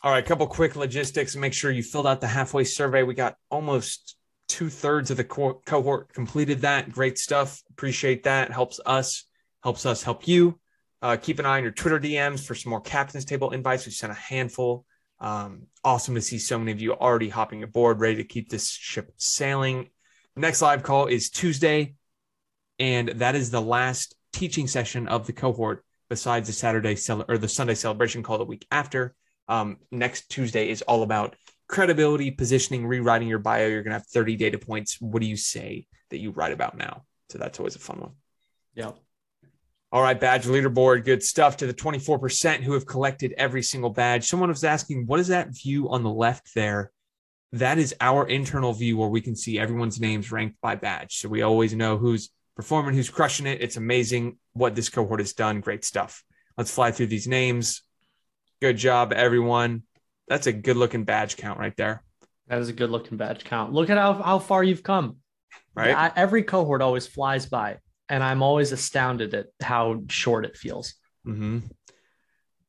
All right, a couple quick logistics. Make sure you filled out the halfway survey. We got almost two thirds of the co- cohort completed that. Great stuff. Appreciate that. Helps us, helps us help you. Uh, keep an eye on your Twitter DMs for some more captain's table invites. We sent a handful. Um, awesome to see so many of you already hopping aboard, ready to keep this ship sailing. Next live call is Tuesday, and that is the last teaching session of the cohort. Besides the Saturday cel- or the Sunday celebration call the week after, um, next Tuesday is all about credibility, positioning, rewriting your bio. You're gonna have 30 data points. What do you say that you write about now? So that's always a fun one. Yeah. All right, badge leaderboard, good stuff to the 24% who have collected every single badge. Someone was asking, what is that view on the left there? That is our internal view where we can see everyone's names ranked by badge. So we always know who's performing, who's crushing it. It's amazing what this cohort has done. Great stuff. Let's fly through these names. Good job, everyone. That's a good looking badge count right there. That is a good looking badge count. Look at how, how far you've come. Right. I, every cohort always flies by and I'm always astounded at how short it feels. Mm-hmm.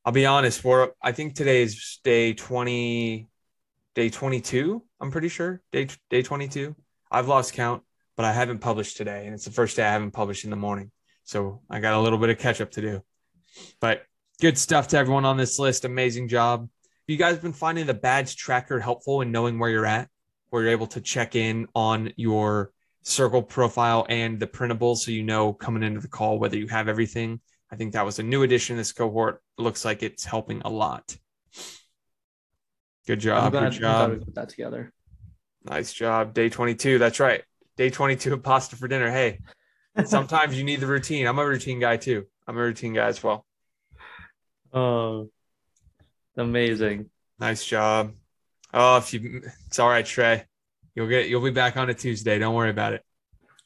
I'll be honest. For I think today is day twenty, day twenty-two. I'm pretty sure day day twenty-two. I've lost count, but I haven't published today, and it's the first day I haven't published in the morning. So I got a little bit of catch up to do. But good stuff to everyone on this list. Amazing job. You guys been finding the badge tracker helpful in knowing where you're at, where you're able to check in on your circle profile and the printable so you know coming into the call whether you have everything. I think that was a new addition this cohort. Looks like it's helping a lot. Good job. Glad, good job. put that together. Nice job. Day 22. That's right. Day 22 of pasta for dinner. Hey, sometimes you need the routine. I'm a routine guy too. I'm a routine guy as well. Oh, amazing. Nice job. Oh, if you, it's all right, Trey. You'll get, you'll be back on a Tuesday. Don't worry about it.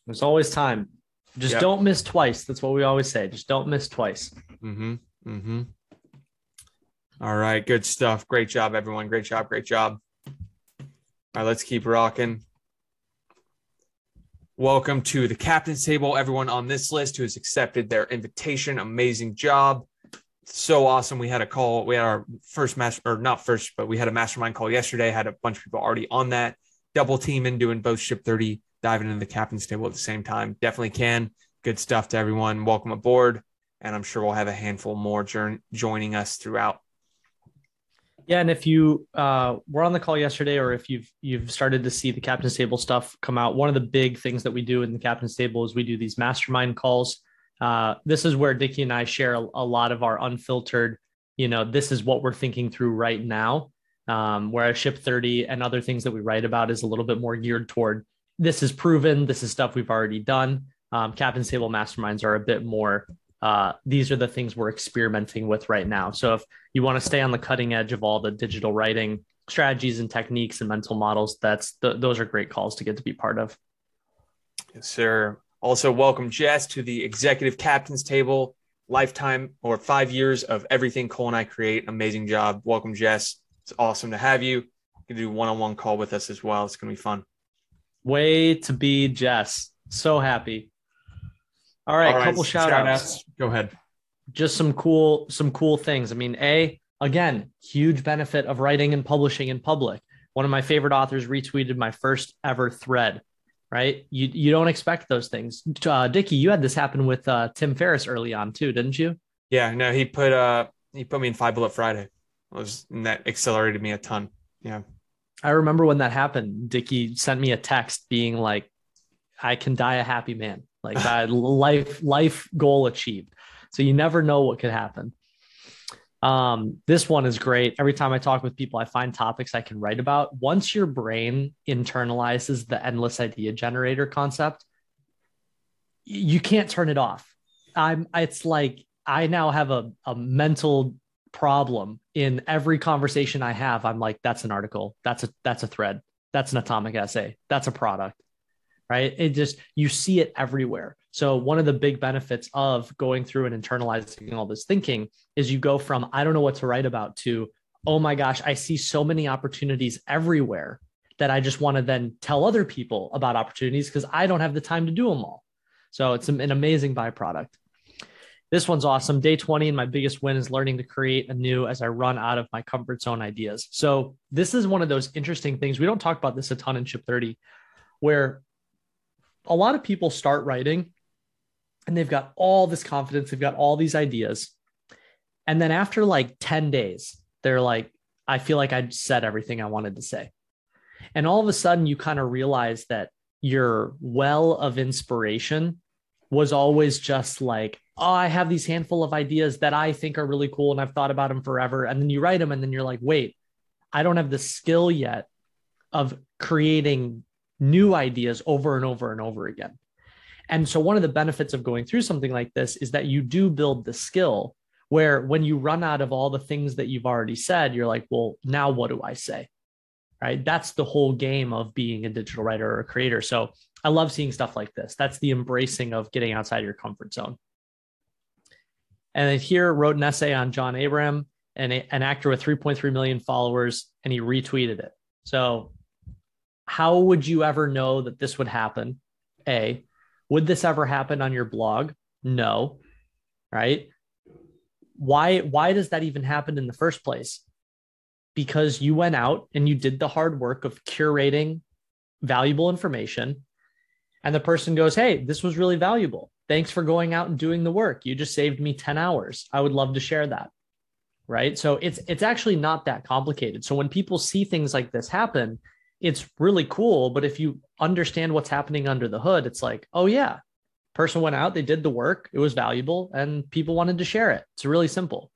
There's always time. Just Yep. don't miss twice. That's what we always say. Just don't miss twice. Mm-hmm. Mm-hmm. All right. Good stuff. Great job, everyone. Great job. Great job. All right, let's keep rocking. Welcome to the captain's table. Everyone on this list who has accepted their invitation. Amazing job. So awesome. We had a call. We had our first master, or not first, but we had a mastermind call yesterday. Had a bunch of people already on that. Double teaming, doing both ship 30, diving into the captain's table at the same time. Definitely can. Good stuff to everyone. Welcome aboard. And I'm sure we'll have a handful more join- joining us throughout. Yeah, and if you uh, were on the call yesterday, or if you've you've started to see the captain's table stuff come out, one of the big things that we do in the captain's table is we do these mastermind calls. Uh, this is where Dickie and I share a, a lot of our unfiltered. You know, this is what we're thinking through right now. Um, whereas Ship 30 and other things that we write about is a little bit more geared toward this is proven, this is stuff we've already done. Um, table masterminds are a bit more. Uh, these are the things we're experimenting with right now. So if you want to stay on the cutting edge of all the digital writing strategies and techniques and mental models, that's th- those are great calls to get to be part of. Yes, sir. Also, welcome Jess to the executive captain's table. Lifetime or five years of everything Cole and I create. Amazing job. Welcome, Jess. It's awesome to have you. You can do one on one call with us as well. It's going to be fun. Way to be Jess. So happy. All right, All right, couple shout outs. shout-outs. Go ahead. just some cool some cool things i mean a again huge benefit of writing and publishing in public one of my favorite authors retweeted my first ever thread right you you don't expect those things uh, Dickie, you had this happen with uh, tim ferriss early on too didn't you Yeah, no, he put uh he put me in five bullet Friday. It was and that accelerated me a ton. Yeah. i remember when that happened Dickie sent me a text being like i can die a happy man like that life life goal achieved so you never know what could happen um, this one is great. Every time I talk with people, I find topics I can write about. Once your brain internalizes the endless idea generator concept, you can't turn it off. I'm it's like I now have a, a mental problem in every conversation I have. I'm like, that's an article, that's a that's a thread, that's an atomic essay, that's a product. Right. It just you see it everywhere. So one of the big benefits of going through and internalizing all this thinking is you go from I don't know what to write about to oh my gosh, I see so many opportunities everywhere that I just want to then tell other people about opportunities because I don't have the time to do them all. So it's an amazing byproduct. This one's awesome. Day 20, and my biggest win is learning to create anew as I run out of my comfort zone ideas. So, this is one of those interesting things. We don't talk about this a ton in Ship 30, where a lot of people start writing and they've got all this confidence, they've got all these ideas. And then after like 10 days, they're like, I feel like I said everything I wanted to say. And all of a sudden, you kind of realize that your well of inspiration was always just like, oh, I have these handful of ideas that I think are really cool and I've thought about them forever. And then you write them and then you're like, wait, I don't have the skill yet of creating new ideas over and over and over again. And so, one of the benefits of going through something like this is that you do build the skill where when you run out of all the things that you've already said, you're like, well, now what do I say? Right. That's the whole game of being a digital writer or a creator. So, I love seeing stuff like this. That's the embracing of getting outside your comfort zone. And then here wrote an essay on John Abraham, an, an actor with 3.3 million followers, and he retweeted it. So, how would you ever know that this would happen? A, would this ever happen on your blog? No. Right? Why why does that even happen in the first place? Because you went out and you did the hard work of curating valuable information and the person goes, "Hey, this was really valuable. Thanks for going out and doing the work. You just saved me 10 hours. I would love to share that." Right? So it's it's actually not that complicated. So when people see things like this happen, it's really cool, but if you understand what's happening under the hood, it's like, "Oh yeah, person went out, they did the work, it was valuable, and people wanted to share it." It's really simple.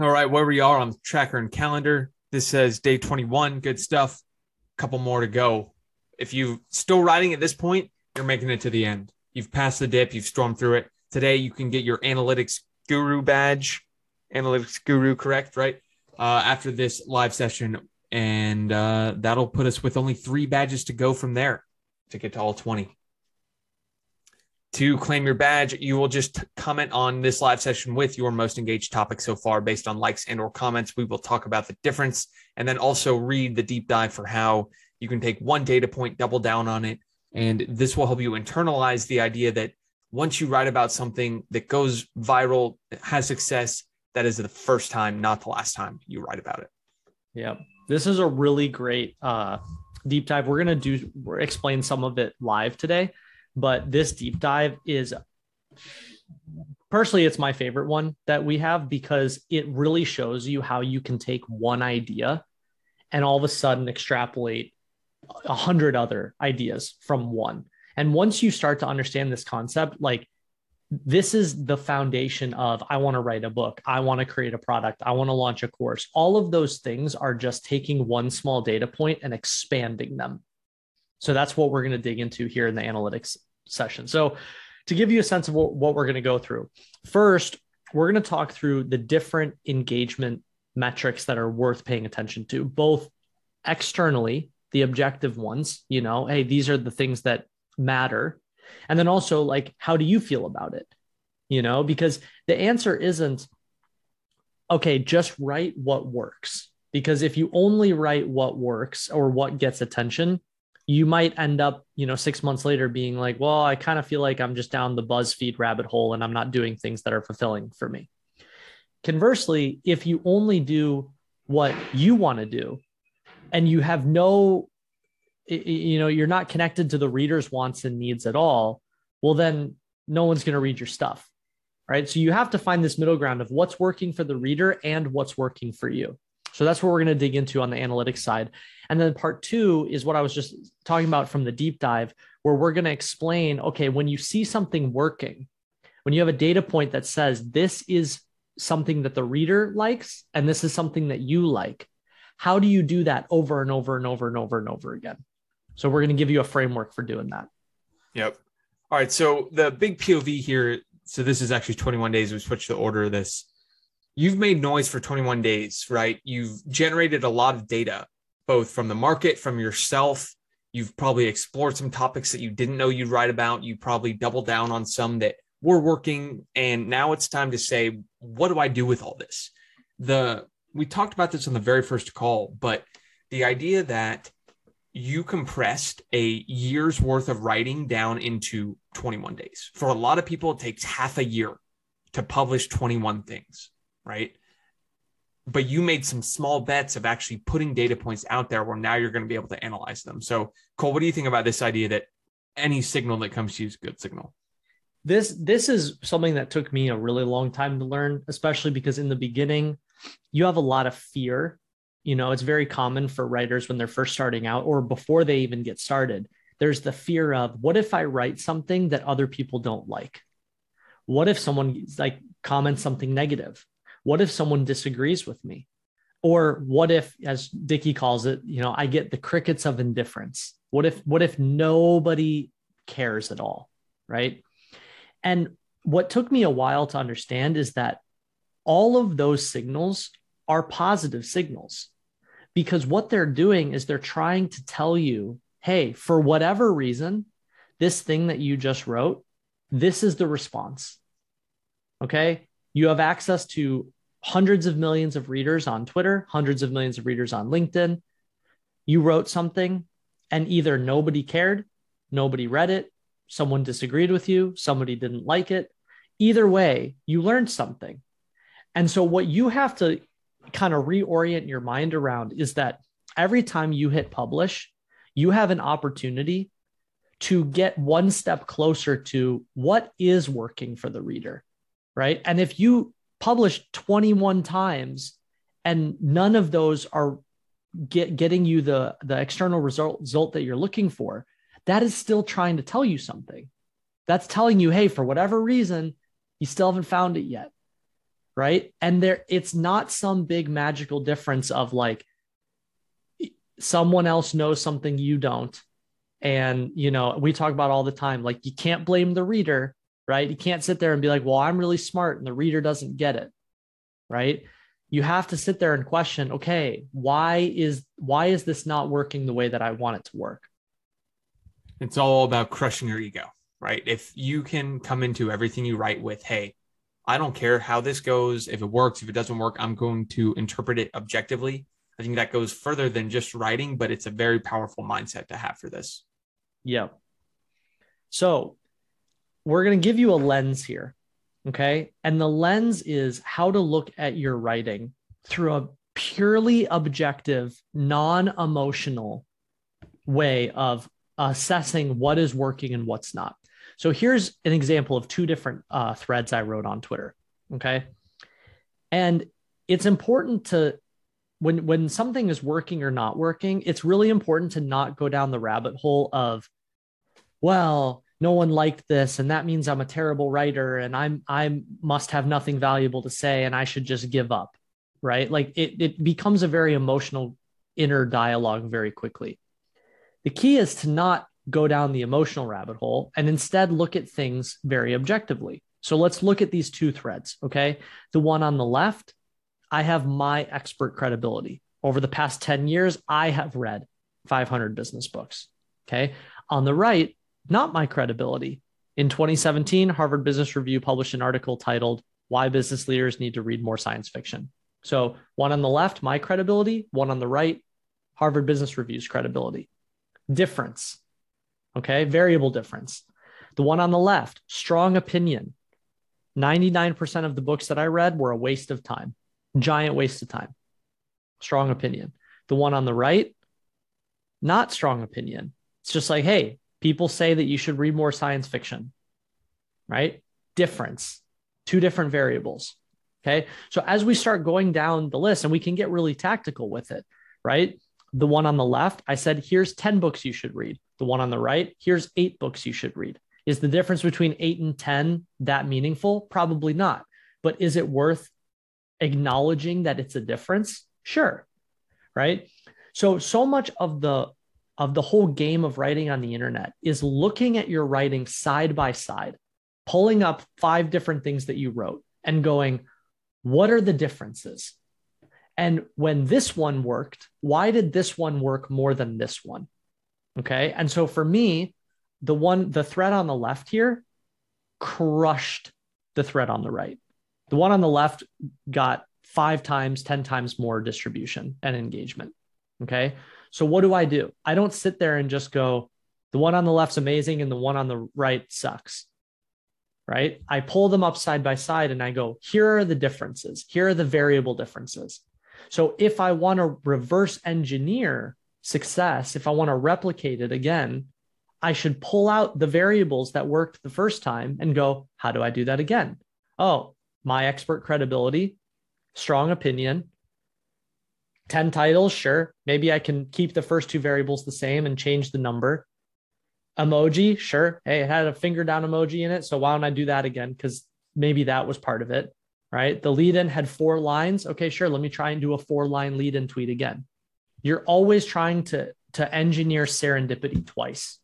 All right, where we are on tracker and calendar. This says day 21. Good stuff. Couple more to go if you're still riding at this point, you're making it to the end. You've passed the dip, you've stormed through it. Today, you can get your analytics guru badge, analytics guru, correct? Right? Uh, after this live session. And uh, that'll put us with only three badges to go from there to get to all 20. To claim your badge, you will just comment on this live session with your most engaged topic so far based on likes and or comments. We will talk about the difference and then also read the deep dive for how you can take one data point, double down on it, and this will help you internalize the idea that once you write about something that goes viral, has success, that is the first time, not the last time you write about it. Yeah. This is a really great uh, deep dive. We're going to do explain some of it live today, but this deep dive is personally it's my favorite one that we have because it really shows you how you can take one idea and all of a sudden extrapolate a hundred other ideas from one. And once you start to understand this concept, like this is the foundation of I want to write a book, I want to create a product, I want to launch a course. All of those things are just taking one small data point and expanding them. So that's what we're going to dig into here in the analytics session. So to give you a sense of what, we're going to go through, first, we're going to talk through the different engagement metrics that are worth paying attention to, both externally the objective ones, you know, hey, these are the things that matter. And then also, like, how do you feel about it? You know, because the answer isn't, okay, just write what works. Because if you only write what works or what gets attention, you might end up, you know, six months later being like, well, I kind of feel like I'm just down the BuzzFeed rabbit hole and I'm not doing things that are fulfilling for me. Conversely, if you only do what you want to do, and you have no you know you're not connected to the reader's wants and needs at all well then no one's going to read your stuff right? So you have to find this middle ground of what's working for the reader and what's working for you. So that's what we're going to dig into on the analytics side. And then part two is what i was just talking about from the deep dive where we're going to explain okay when you see something working when you have a data point that says this is something that the reader likes and this is something that you like how do you do that over and over and over and over and over again? So we're going to give you a framework for doing that. Yep. All right. So the big POV here. So this is actually 21 days. We switched the order of this. You've made noise for 21 days, right? You've generated a lot of data, both from the market, from yourself. You've probably explored some topics that you didn't know you'd write about. You probably doubled down on some that were working. And now it's time to say, what do I do with all this? The we talked about this on the very first call, but the idea that you compressed a year's worth of writing down into 21 days. For a lot of people, it takes half a year to publish 21 things, right? But you made some small bets of actually putting data points out there where now you're going to be able to analyze them. So, Cole, what do you think about this idea that any signal that comes to you is a good signal? This this is something that took me a really long time to learn, especially because in the beginning, you have a lot of fear you know, it's very common for writers when they're first starting out or before they even get started. There's the fear of what if I write something that other people don't like? What if someone like comments something negative? What if someone disagrees with me? Or what if, as Dickie calls it, you know, I get the crickets of indifference? What if, what if nobody cares at all? Right. And what took me a while to understand is that all of those signals are positive signals because what they're doing is they're trying to tell you, hey, for whatever reason, this thing that you just wrote, this is the response. Okay. You have access to hundreds of millions of readers on Twitter, hundreds of millions of readers on LinkedIn. You wrote something and either nobody cared, nobody read it, someone disagreed with you, somebody didn't like it. Either way, you learned something. And so, what you have to kind of reorient your mind around is that every time you hit publish, you have an opportunity to get one step closer to what is working for the reader, right? And if you publish 21 times and none of those are get, getting you the, the external result, result that you're looking for, that is still trying to tell you something. That's telling you, hey, for whatever reason, you still haven't found it yet right? And there it's not some big magical difference of like someone else knows something you don't. And you know we talk about all the time like you can't blame the reader right? You can't sit there and be like well i'm really smart and the reader doesn't get it right? You have to sit there and question okay why is why is this not working the way that i want it to work? It's all about crushing your ego right? If you can come into everything you write with hey I don't care how this goes. If it works, if it doesn't work, I'm going to interpret it objectively. I think that goes further than just writing, but it's a very powerful mindset to have for this. Yep. So we're going to give you a lens here. Okay. And the lens is how to look at your writing through a purely objective, non emotional way of assessing what is working and what's not. So here's an example of two different uh, threads I wrote on Twitter. Okay. And it's important to, when, when something is working or not working, it's really important to not go down the rabbit hole of, well, no one liked this and that means i'm a terrible writer and i'm i must have nothing valuable to say and i should just give up right like it, it becomes a very emotional inner dialogue very quickly the key is to not go down the emotional rabbit hole and instead look at things very objectively. So let's look at these two threads. Okay. The one on the left, I have my expert credibility. Over the past 10 years, I have read 500 business books. Okay. On the right, not my credibility. In 2017, Harvard Business Review published an article titled Why Business Leaders Need to Read More Science Fiction. So, one on the left, my credibility, one on the right, Harvard Business Review's credibility. Difference Okay, variable difference. The one on the left, strong opinion. 99% of the books that I read were a waste of time, giant waste of time. Strong opinion. The one on the right, not strong opinion. It's just like, hey, people say that you should read more science fiction, right? Difference, two different variables. Okay. So as we start going down the list, and we can get really tactical with it, right? The one on the left, I said, here's 10 books you should read. The one on the right, here's eight books you should read. Is the difference between eight and 10 that meaningful? Probably not. But is it worth acknowledging that it's a difference? Sure. Right. So, so much of the of the whole game of writing on the internet is looking at your writing side by side, pulling up five different things that you wrote and going, what are the differences? And when this one worked, why did this one work more than this one? Okay. And so for me, the one, the thread on the left here crushed the thread on the right. The one on the left got five times, 10 times more distribution and engagement. Okay. So what do I do? I don't sit there and just go, the one on the left's amazing and the one on the right sucks. Right. I pull them up side by side and I go, here are the differences. Here are the variable differences. So if I want to reverse engineer success, if I want to replicate it again, I should pull out the variables that worked the first time and go, how do I do that again? Oh, my expert credibility, strong opinion, 10 titles, sure. Maybe I can keep the first two variables the same and change the number. Emoji, sure. Hey, it had a finger down emoji in it. So why don't I do that again? Because maybe that was part of it, right? The lead in had four lines. Okay, sure. Let me try and do a four line lead in tweet again. You're always trying to, to engineer serendipity twice.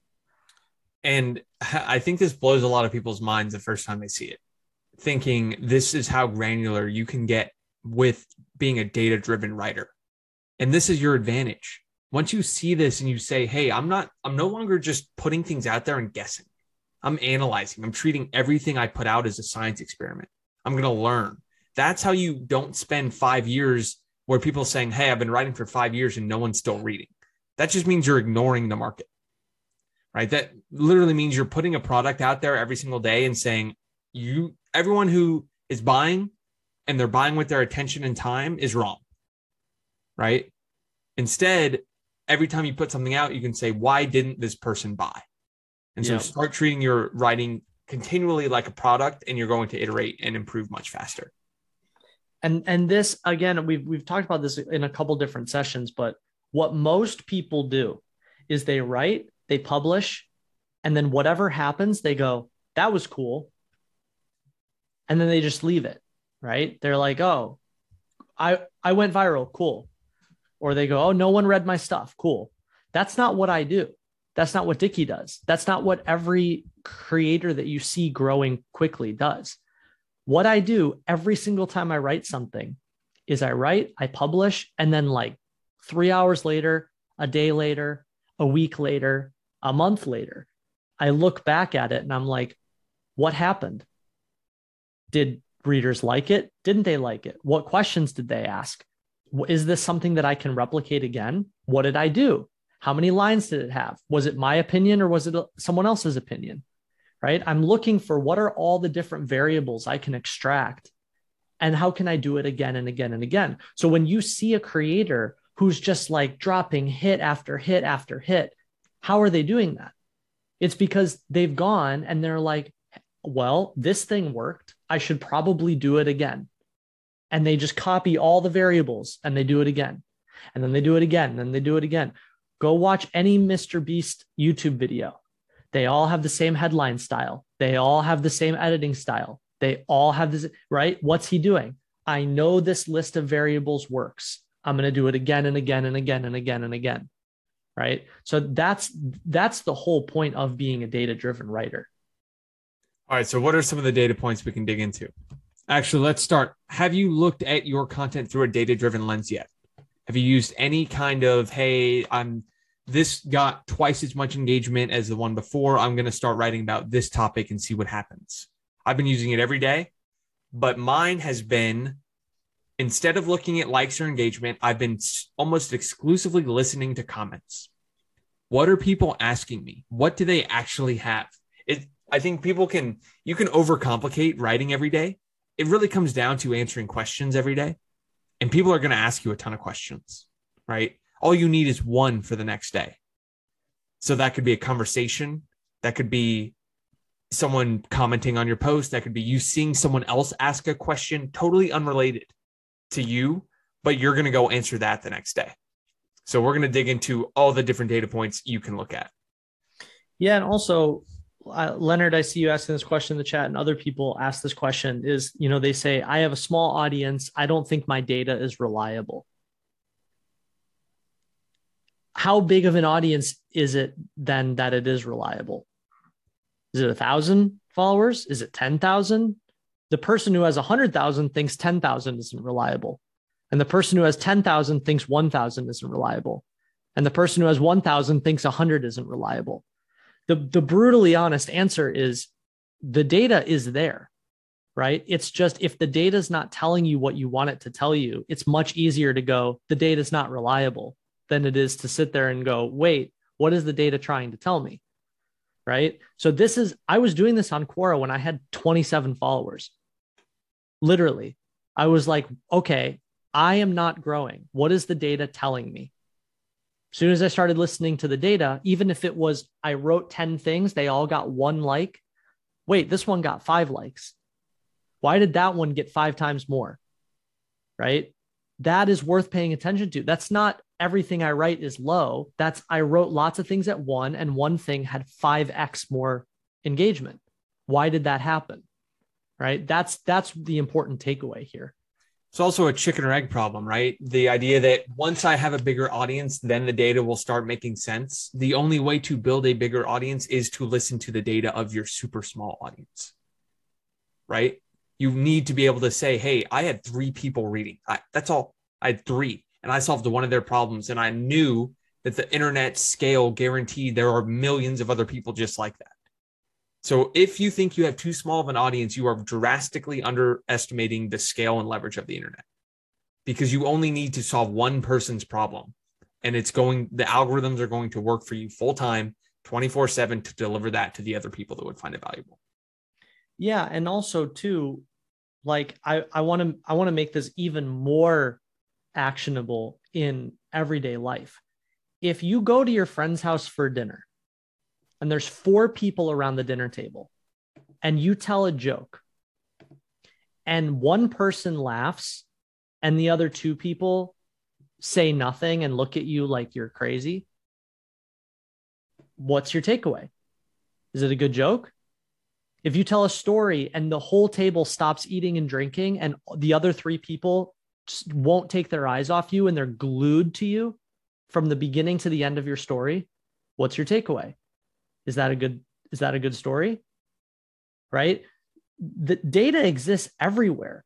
And I think this blows a lot of people's minds the first time they see it, thinking this is how granular you can get with being a data driven writer. And this is your advantage. Once you see this and you say, hey, I'm not, I'm no longer just putting things out there and guessing. I'm analyzing. I'm treating everything I put out as a science experiment. I'm going to learn. That's how you don't spend five years where people saying, Hey, I've been writing for five years and no one's still reading. That just means you're ignoring the market, right? That literally means you're putting a product out there every single day and saying, You, everyone who is buying and they're buying with their attention and time is wrong right? Instead, every time you put something out, you can say, why didn't this person buy? And so start treating your writing continually like a product and you're going to iterate and improve much faster. And and this again, we've we've talked about this in a couple different sessions, but what most people do is they write, they publish, and then whatever happens, they go, that was cool. And then they just leave it, right? They're like, oh, I I went viral, cool or they go, oh, no one read my stuff. Cool. That's not what I do. That's not what Dickie does. That's not what every creator that you see growing quickly does. What I do every single time I write something is I write, I publish, and then like three hours later, a day later, a week later, a month later, I look back at it and I'm like, what happened? Did readers like it? Didn't they like it? What questions did they ask? is this something that I can replicate again? What did I do? How many lines did it have? Was it my opinion or was it uh, someone else's opinion? Right? I'm looking for what are all the different variables I can extract and how can I do it again and again and again? So when you see a creator who's just like dropping hit after hit after hit, how are they doing that? It's because they've gone and they're like, well, this thing worked. I should probably do it again and they just copy all the variables and they do it again. And then they do it again, and then they do it again. Go watch any Mr. Beast YouTube video. They all have the same headline style. They all have the same editing style. They all have this, right? What's he doing? I know this list of variables works. I'm going to do it again and again and again and again and again. Right. So that's that's the whole point of being a data driven writer. All right. So what are some of the data points we can dig into? Actually, let's start. Have you looked at your content through a data driven lens yet? Have you used any kind of, hey, I'm this got twice as much engagement as the one before. I'm going to start writing about this topic and see what happens. I've been using it every day, but mine has been instead of looking at likes or engagement, I've been almost exclusively listening to comments. What are people asking me? What do they actually have? It, I think people can, you can overcomplicate writing every day it really comes down to answering questions every day. And people are going to ask you a ton of questions, right? All you need is one for the next day. So that could be a conversation, that could be someone commenting on your post, that could be you seeing someone else ask a question totally unrelated to you, but you're going to go answer that the next day. So we're going to dig into all the different data points you can look at. Yeah, and also uh, Leonard, I see you asking this question in the chat, and other people ask this question is, you know, they say, I have a small audience. I don't think my data is reliable. How big of an audience is it then that it is reliable? Is it a thousand followers? Is it 10,000? The person who has a hundred thousand thinks 10,000 isn't reliable. And the person who has 10,000 thinks 1,000 isn't reliable. And the person who has 1,000 thinks 100 isn't reliable the the brutally honest answer is the data is there right it's just if the data is not telling you what you want it to tell you it's much easier to go the data is not reliable than it is to sit there and go, wait, what is the data trying to tell me? Right. So this is, I was doing this on Quora when I had 27 followers. Literally, I was like, okay, I am not growing. What is the data telling me? As soon as I started listening to the data, even if it was I wrote 10 things, they all got one like. Wait, this one got five likes. Why did that one get five times more? Right. That is worth paying attention to. That's not everything I write is low. That's I wrote lots of things at one, and one thing had 5x more engagement. Why did that happen? Right. That's that's the important takeaway here. It's also a chicken or egg problem, right? The idea that once I have a bigger audience, then the data will start making sense. The only way to build a bigger audience is to listen to the data of your super small audience, right? You need to be able to say, hey, I had three people reading. I, that's all. I had three, and I solved one of their problems. And I knew that the internet scale guaranteed there are millions of other people just like that. So if you think you have too small of an audience, you are drastically underestimating the scale and leverage of the internet because you only need to solve one person's problem and it's going the algorithms are going to work for you full time 24/7 to deliver that to the other people that would find it valuable. Yeah, and also too like I I want to I want to make this even more actionable in everyday life. If you go to your friend's house for dinner and there's four people around the dinner table and you tell a joke and one person laughs and the other two people say nothing and look at you like you're crazy what's your takeaway is it a good joke if you tell a story and the whole table stops eating and drinking and the other three people won't take their eyes off you and they're glued to you from the beginning to the end of your story what's your takeaway is that a good is that a good story? Right? The data exists everywhere.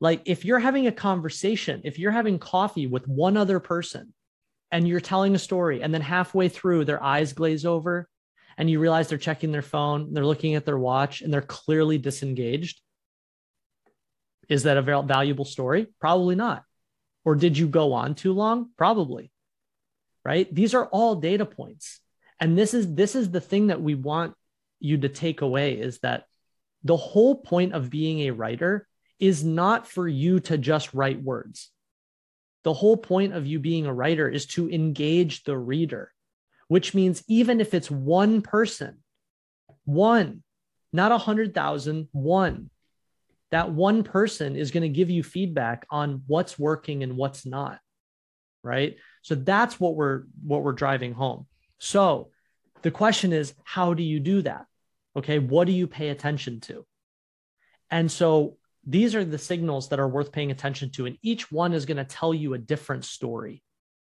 Like if you're having a conversation, if you're having coffee with one other person and you're telling a story and then halfway through their eyes glaze over and you realize they're checking their phone, they're looking at their watch and they're clearly disengaged. Is that a valuable story? Probably not. Or did you go on too long? Probably. Right? These are all data points and this is this is the thing that we want you to take away is that the whole point of being a writer is not for you to just write words the whole point of you being a writer is to engage the reader which means even if it's one person one not a hundred thousand one that one person is going to give you feedback on what's working and what's not right so that's what we're what we're driving home so the question is, how do you do that? Okay. What do you pay attention to? And so these are the signals that are worth paying attention to. And each one is going to tell you a different story.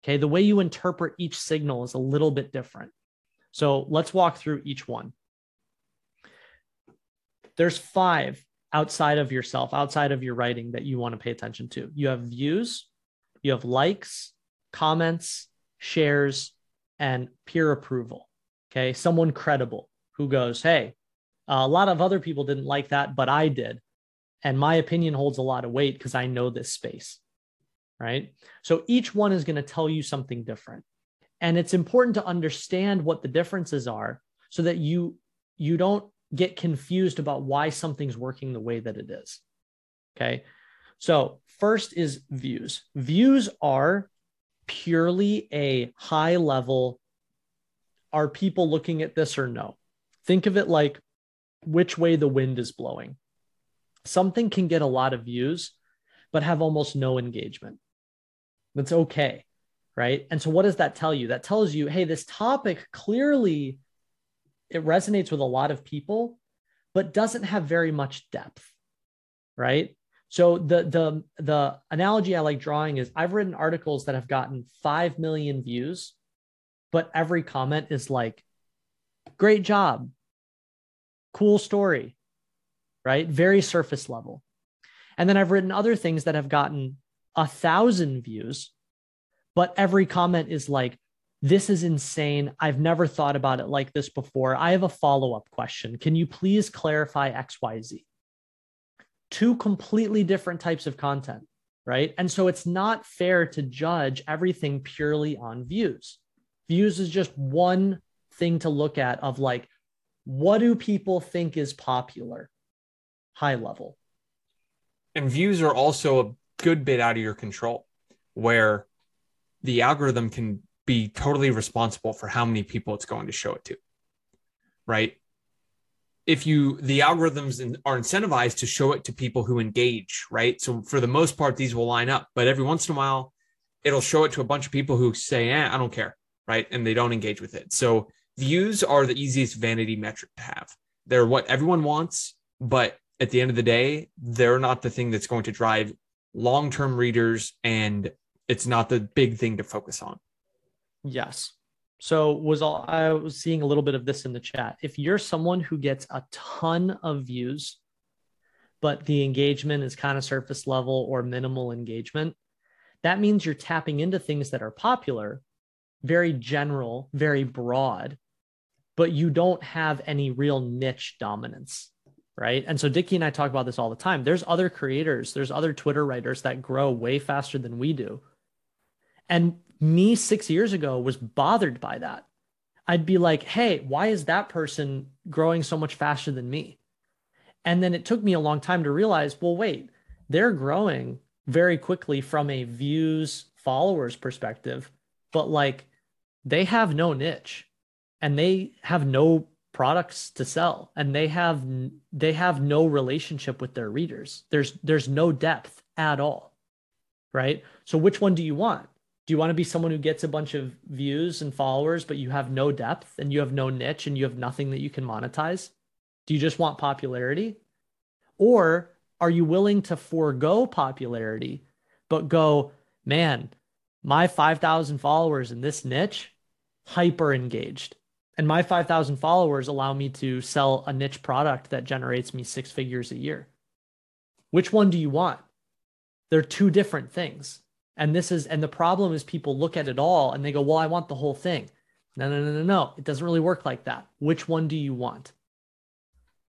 Okay. The way you interpret each signal is a little bit different. So let's walk through each one. There's five outside of yourself, outside of your writing that you want to pay attention to. You have views, you have likes, comments, shares, and peer approval. Okay. Someone credible who goes, Hey, a lot of other people didn't like that, but I did. And my opinion holds a lot of weight because I know this space. Right. So each one is going to tell you something different. And it's important to understand what the differences are so that you you don't get confused about why something's working the way that it is. Okay. So, first is views. Views are purely a high level are people looking at this or no? Think of it like which way the wind is blowing. Something can get a lot of views, but have almost no engagement. That's okay. Right. And so, what does that tell you? That tells you, hey, this topic clearly it resonates with a lot of people, but doesn't have very much depth. Right. So the the the analogy I like drawing is I've written articles that have gotten 5 million views but every comment is like, great job, cool story, right? Very surface level. And then I've written other things that have gotten a thousand views, but every comment is like, this is insane. I've never thought about it like this before. I have a follow up question. Can you please clarify XYZ? Two completely different types of content, right? And so it's not fair to judge everything purely on views. Views is just one thing to look at of like, what do people think is popular? High level. And views are also a good bit out of your control, where the algorithm can be totally responsible for how many people it's going to show it to. Right. If you, the algorithms are incentivized to show it to people who engage, right? So for the most part, these will line up, but every once in a while, it'll show it to a bunch of people who say, eh, I don't care, right? And they don't engage with it. So views are the easiest vanity metric to have. They're what everyone wants, but at the end of the day, they're not the thing that's going to drive long term readers, and it's not the big thing to focus on. Yes. So was all I was seeing a little bit of this in the chat. If you're someone who gets a ton of views, but the engagement is kind of surface level or minimal engagement, that means you're tapping into things that are popular, very general, very broad, but you don't have any real niche dominance. Right. And so Dickie and I talk about this all the time. There's other creators, there's other Twitter writers that grow way faster than we do. And me six years ago was bothered by that. I'd be like, hey, why is that person growing so much faster than me? And then it took me a long time to realize, well, wait, they're growing very quickly from a views followers perspective, but like they have no niche and they have no products to sell and they have they have no relationship with their readers there's there's no depth at all right so which one do you want do you want to be someone who gets a bunch of views and followers but you have no depth and you have no niche and you have nothing that you can monetize do you just want popularity or are you willing to forego popularity but go man my 5000 followers in this niche hyper engaged and my 5,000 followers allow me to sell a niche product that generates me six figures a year. Which one do you want? They're two different things. And this is, and the problem is people look at it all and they go, well, I want the whole thing. No, no, no, no, no. It doesn't really work like that. Which one do you want?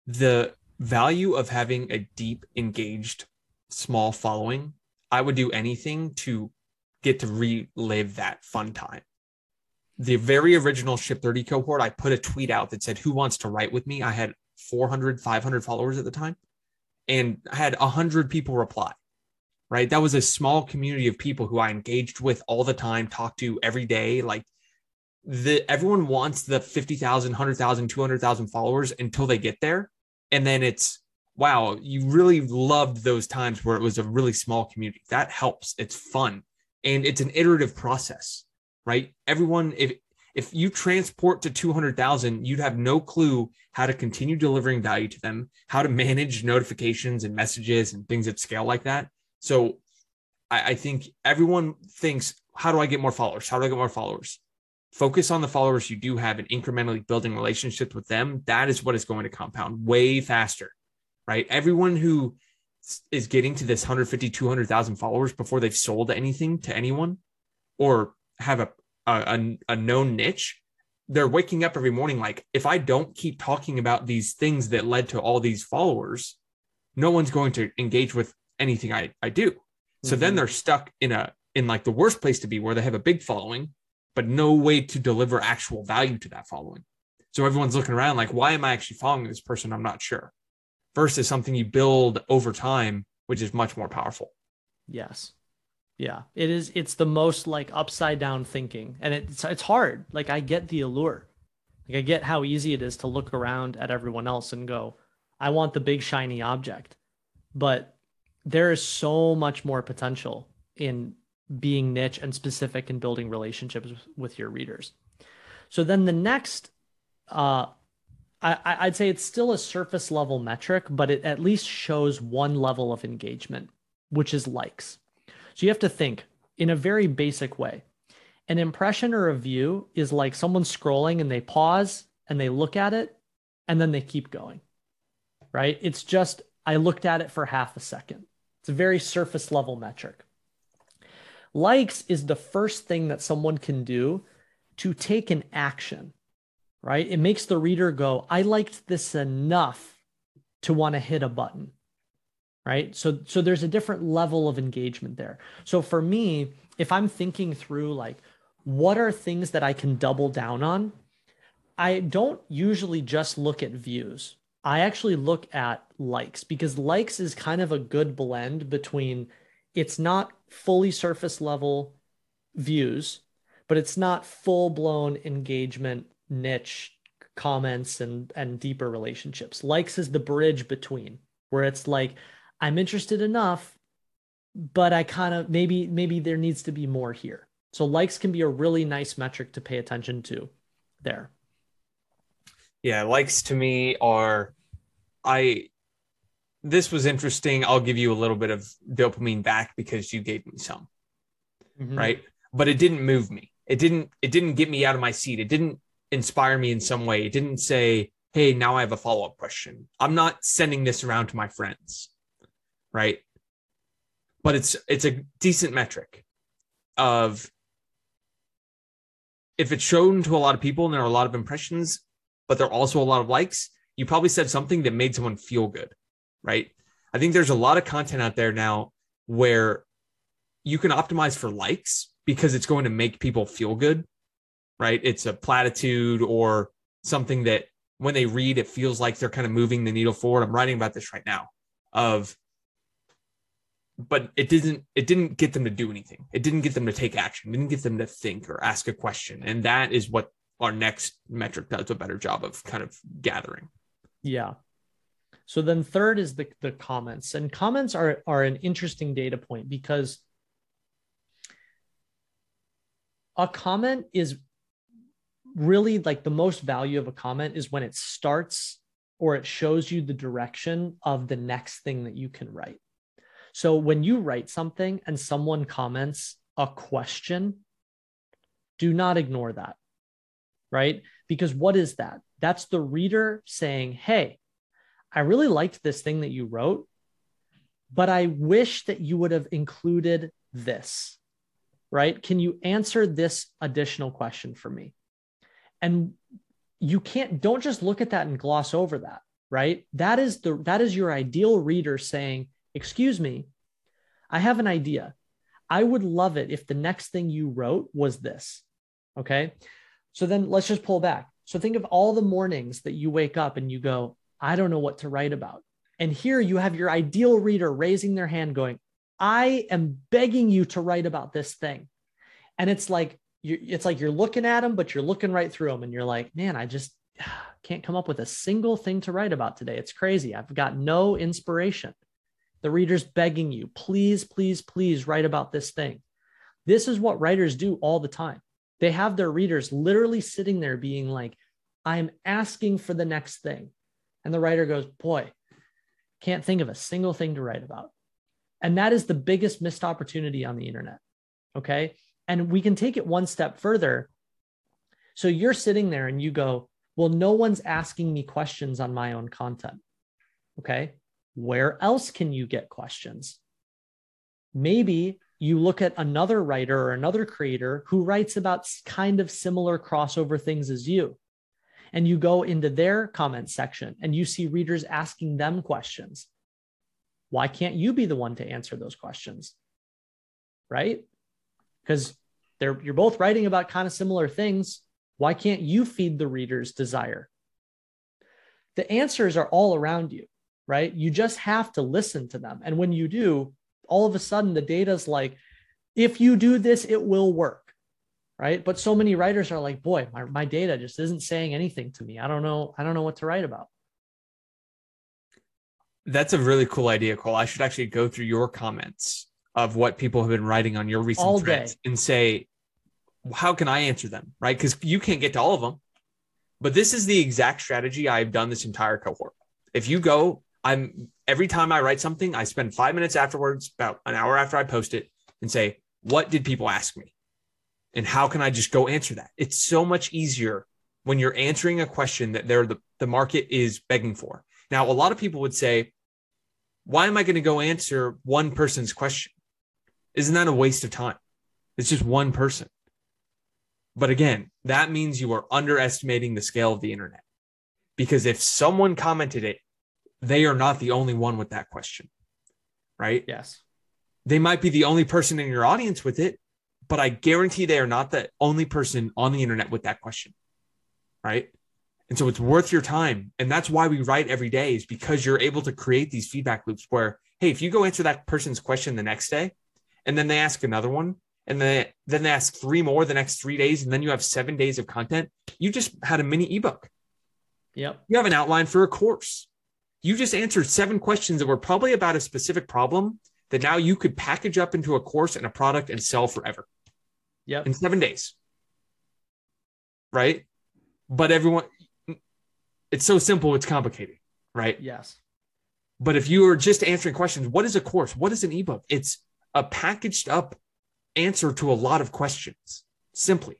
The value of having a deep, engaged, small following, I would do anything to get to relive that fun time the very original ship 30 cohort i put a tweet out that said who wants to write with me i had 400 500 followers at the time and I had 100 people reply right? That was a small community of people who i engaged with all the time talked to every day like the everyone wants the 50,000 100,000 200,000 followers until they get there. And then it's wow you really loved those times where it was a really small community. That helps. It's fun. And it's an iterative process right? Everyone, if if you transport to 200,000, you'd have no clue how to continue delivering value to them, how to manage notifications and messages and things at scale like that. So I, I think everyone thinks, how do I get more followers? How do I get more followers? Focus on the followers you do have and incrementally building relationships with them. That is what is going to compound way faster, right? Everyone who is getting to this 150, 200,000 followers before they've sold anything to anyone or have a a, a known niche, they're waking up every morning like, if I don't keep talking about these things that led to all these followers, no one's going to engage with anything I, I do. So mm-hmm. then they're stuck in a in like the worst place to be where they have a big following, but no way to deliver actual value to that following. So everyone's looking around like, why am I actually following this person? I'm not sure. Versus something you build over time, which is much more powerful. Yes. Yeah, it is. It's the most like upside down thinking, and it's it's hard. Like I get the allure, like I get how easy it is to look around at everyone else and go, I want the big shiny object, but there is so much more potential in being niche and specific and building relationships with your readers. So then the next, uh, I, I'd say it's still a surface level metric, but it at least shows one level of engagement, which is likes. So you have to think in a very basic way. An impression or a view is like someone scrolling and they pause and they look at it and then they keep going, right? It's just, I looked at it for half a second. It's a very surface level metric. Likes is the first thing that someone can do to take an action, right? It makes the reader go, I liked this enough to want to hit a button right so so there's a different level of engagement there so for me if i'm thinking through like what are things that i can double down on i don't usually just look at views i actually look at likes because likes is kind of a good blend between it's not fully surface level views but it's not full blown engagement niche comments and and deeper relationships likes is the bridge between where it's like I'm interested enough, but I kind of maybe maybe there needs to be more here. So likes can be a really nice metric to pay attention to there. Yeah, likes to me are I this was interesting. I'll give you a little bit of dopamine back because you gave me some. Mm-hmm. Right? But it didn't move me. It didn't it didn't get me out of my seat. It didn't inspire me in some way. It didn't say, "Hey, now I have a follow-up question." I'm not sending this around to my friends right? But it's it's a decent metric of if it's shown to a lot of people and there are a lot of impressions, but there are also a lot of likes, you probably said something that made someone feel good, right? I think there's a lot of content out there now where you can optimize for likes because it's going to make people feel good, right? It's a platitude or something that when they read, it feels like they're kind of moving the needle forward. I'm writing about this right now of but it didn't it didn't get them to do anything it didn't get them to take action it didn't get them to think or ask a question and that is what our next metric does a better job of kind of gathering. Yeah. So then third is the the comments and comments are are an interesting data point because a comment is really like the most value of a comment is when it starts or it shows you the direction of the next thing that you can write. So when you write something and someone comments a question, do not ignore that, right? Because what is that? That's the reader saying, Hey, I really liked this thing that you wrote, but I wish that you would have included this, right? Can you answer this additional question for me? And you can't, don't just look at that and gloss over that, right? That is the, that is your ideal reader saying, Excuse me, I have an idea. I would love it if the next thing you wrote was this. Okay. So then let's just pull back. So think of all the mornings that you wake up and you go, I don't know what to write about. And here you have your ideal reader raising their hand going, I am begging you to write about this thing. And it's like, you're it's like you're looking at them, but you're looking right through them and you're like, man, I just can't come up with a single thing to write about today. It's crazy. I've got no inspiration. The reader's begging you, please, please, please write about this thing. This is what writers do all the time. They have their readers literally sitting there being like, I'm asking for the next thing. And the writer goes, Boy, can't think of a single thing to write about. And that is the biggest missed opportunity on the internet. Okay. And we can take it one step further. So you're sitting there and you go, Well, no one's asking me questions on my own content. Okay where else can you get questions? Maybe you look at another writer or another creator who writes about kind of similar crossover things as you. And you go into their comment section and you see readers asking them questions. Why can't you be the one to answer those questions? Right? Because they're you're both writing about kind of similar things. Why can't you feed the reader's desire? The answers are all around you right? You just have to listen to them. And when you do, all of a sudden the data is like, if you do this, it will work. Right. But so many writers are like, boy, my, my data just isn't saying anything to me. I don't know. I don't know what to write about. That's a really cool idea, Cole. I should actually go through your comments of what people have been writing on your recent all threads day. and say, how can I answer them? Right. Because you can't get to all of them. But this is the exact strategy I've done this entire cohort. If you go I'm every time I write something, I spend five minutes afterwards, about an hour after I post it, and say, what did people ask me? And how can I just go answer that? It's so much easier when you're answering a question that they're the, the market is begging for. Now, a lot of people would say, why am I going to go answer one person's question? Isn't that a waste of time? It's just one person. But again, that means you are underestimating the scale of the internet. Because if someone commented it they are not the only one with that question. right? Yes. They might be the only person in your audience with it, but I guarantee they are not the only person on the internet with that question. Right. And so it's worth your time. And that's why we write every day, is because you're able to create these feedback loops where, hey, if you go answer that person's question the next day, and then they ask another one, and then, then they ask three more the next three days, and then you have seven days of content, you just had a mini ebook. Yep. You have an outline for a course. You just answered seven questions that were probably about a specific problem that now you could package up into a course and a product and sell forever. Yeah. In seven days. Right. But everyone, it's so simple, it's complicated. Right. Yes. But if you are just answering questions, what is a course? What is an ebook? It's a packaged up answer to a lot of questions. Simply,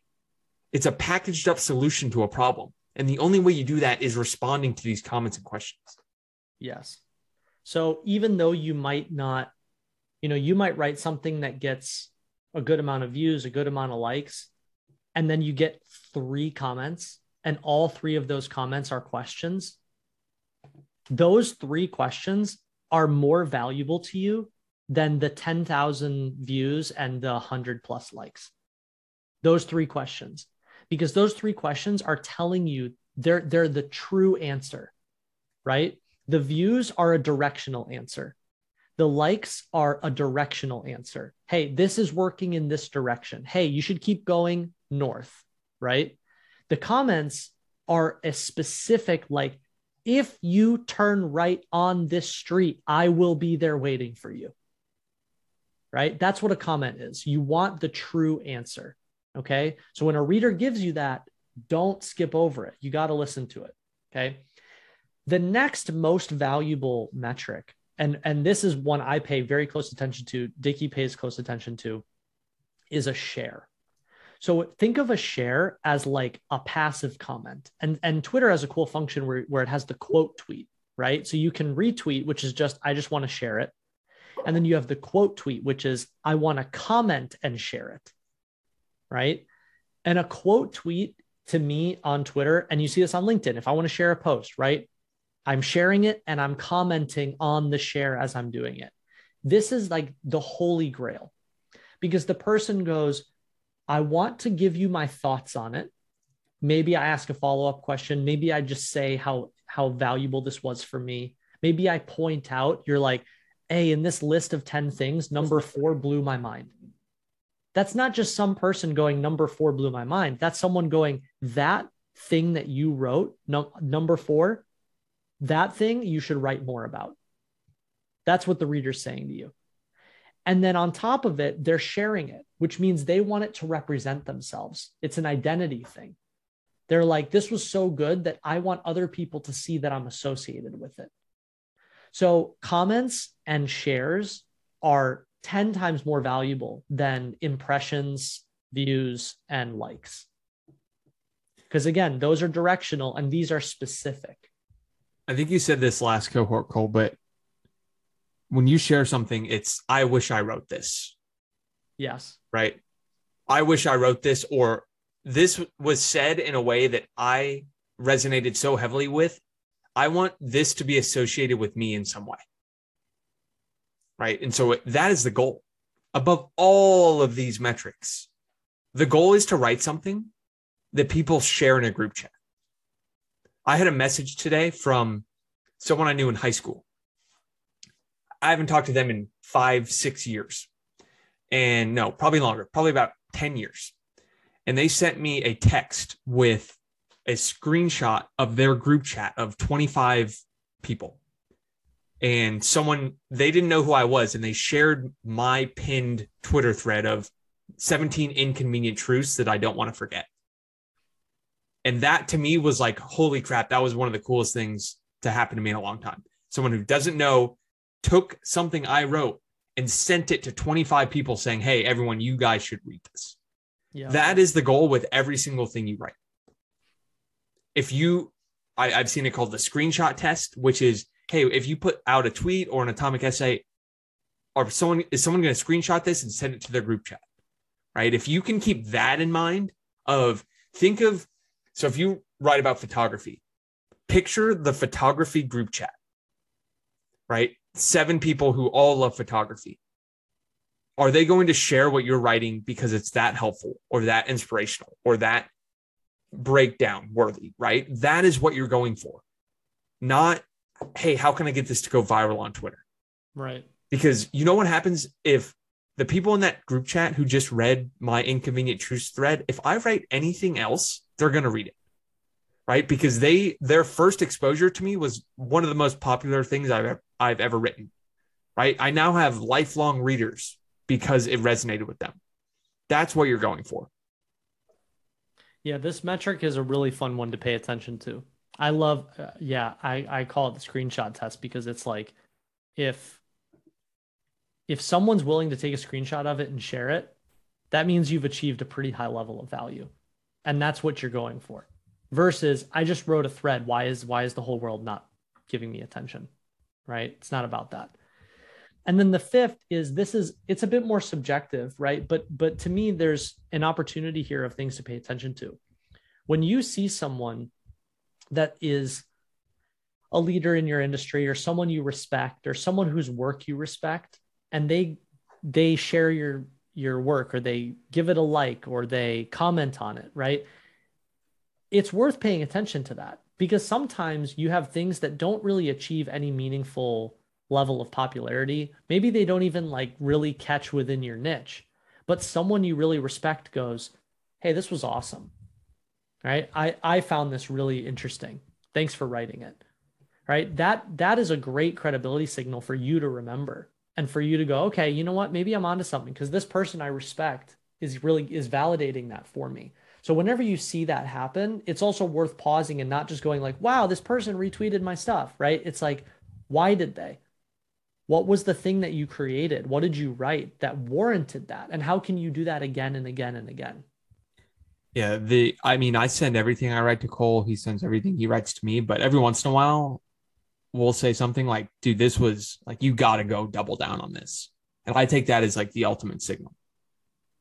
it's a packaged up solution to a problem. And the only way you do that is responding to these comments and questions. Yes. So even though you might not, you know, you might write something that gets a good amount of views, a good amount of likes, and then you get three comments, and all three of those comments are questions. Those three questions are more valuable to you than the 10,000 views and the 100 plus likes. Those three questions, because those three questions are telling you they're, they're the true answer, right? The views are a directional answer. The likes are a directional answer. Hey, this is working in this direction. Hey, you should keep going north, right? The comments are a specific, like, if you turn right on this street, I will be there waiting for you. Right? That's what a comment is. You want the true answer. Okay. So when a reader gives you that, don't skip over it. You got to listen to it. Okay. The next most valuable metric, and, and this is one I pay very close attention to, Dickie pays close attention to, is a share. So think of a share as like a passive comment. And, and Twitter has a cool function where, where it has the quote tweet, right? So you can retweet, which is just, I just want to share it. And then you have the quote tweet, which is, I want to comment and share it, right? And a quote tweet to me on Twitter, and you see this on LinkedIn, if I want to share a post, right? I'm sharing it and I'm commenting on the share as I'm doing it. This is like the holy grail because the person goes, I want to give you my thoughts on it. Maybe I ask a follow up question. Maybe I just say how, how valuable this was for me. Maybe I point out, you're like, hey, in this list of 10 things, number four blew my mind. That's not just some person going, number four blew my mind. That's someone going, that thing that you wrote, no, number four, that thing you should write more about. That's what the reader's saying to you. And then on top of it, they're sharing it, which means they want it to represent themselves. It's an identity thing. They're like, this was so good that I want other people to see that I'm associated with it. So comments and shares are 10 times more valuable than impressions, views, and likes. Because again, those are directional and these are specific. I think you said this last cohort, Cole, but when you share something, it's I wish I wrote this. Yes. Right. I wish I wrote this, or this was said in a way that I resonated so heavily with. I want this to be associated with me in some way. Right. And so that is the goal above all of these metrics. The goal is to write something that people share in a group chat. I had a message today from someone I knew in high school. I haven't talked to them in five, six years. And no, probably longer, probably about 10 years. And they sent me a text with a screenshot of their group chat of 25 people. And someone, they didn't know who I was. And they shared my pinned Twitter thread of 17 inconvenient truths that I don't want to forget. And that to me was like, holy crap, that was one of the coolest things to happen to me in a long time. Someone who doesn't know took something I wrote and sent it to 25 people saying, hey, everyone, you guys should read this. Yeah. That is the goal with every single thing you write. If you, I, I've seen it called the screenshot test, which is, hey, if you put out a tweet or an atomic essay, or someone is someone going to screenshot this and send it to their group chat, right? If you can keep that in mind, of think of so if you write about photography, picture the photography group chat, right? seven people who all love photography. Are they going to share what you're writing because it's that helpful or that inspirational or that breakdown worthy, right? That is what you're going for. Not, hey, how can I get this to go viral on Twitter? Right. Because you know what happens if the people in that group chat who just read my inconvenient truths thread, if I write anything else, they're going to read it. Right? Because they their first exposure to me was one of the most popular things I've ever, I've ever written. Right? I now have lifelong readers because it resonated with them. That's what you're going for. Yeah, this metric is a really fun one to pay attention to. I love, uh, yeah, I, I call it the screenshot test because it's like if if someone's willing to take a screenshot of it and share it, that means you've achieved a pretty high level of value. And that's what you're going for. Versus I just wrote a thread. Why is why is the whole world not giving me attention? Right? It's not about that. And then the fifth is this is it's a bit more subjective, right? But but to me there's an opportunity here of things to pay attention to. When you see someone that is a leader in your industry or someone you respect or someone whose work you respect and they they share your your work or they give it a like or they comment on it right? It's worth paying attention to that because sometimes you have things that don't really achieve any meaningful level of popularity. Maybe they don't even like really catch within your niche but someone you really respect goes hey this was awesome. Right? I i found this really interesting. Thanks for writing it. Right? That that is a great credibility signal for you to remember and for you to go okay you know what? Maybe i'm onto something because this person i respect is really is validating that for me. So whenever you see that happen it's also worth pausing and not just going like wow this person retweeted my stuff right? It's like why did they? What was the thing that you created? What did you write that warranted that? And how can you do that again and again and again? Yeah, the I mean, I send everything I write to Cole. He sends everything he writes to me. But every once in a while, we'll say something like, "Dude, this was like you got to go double down on this," and I take that as like the ultimate signal,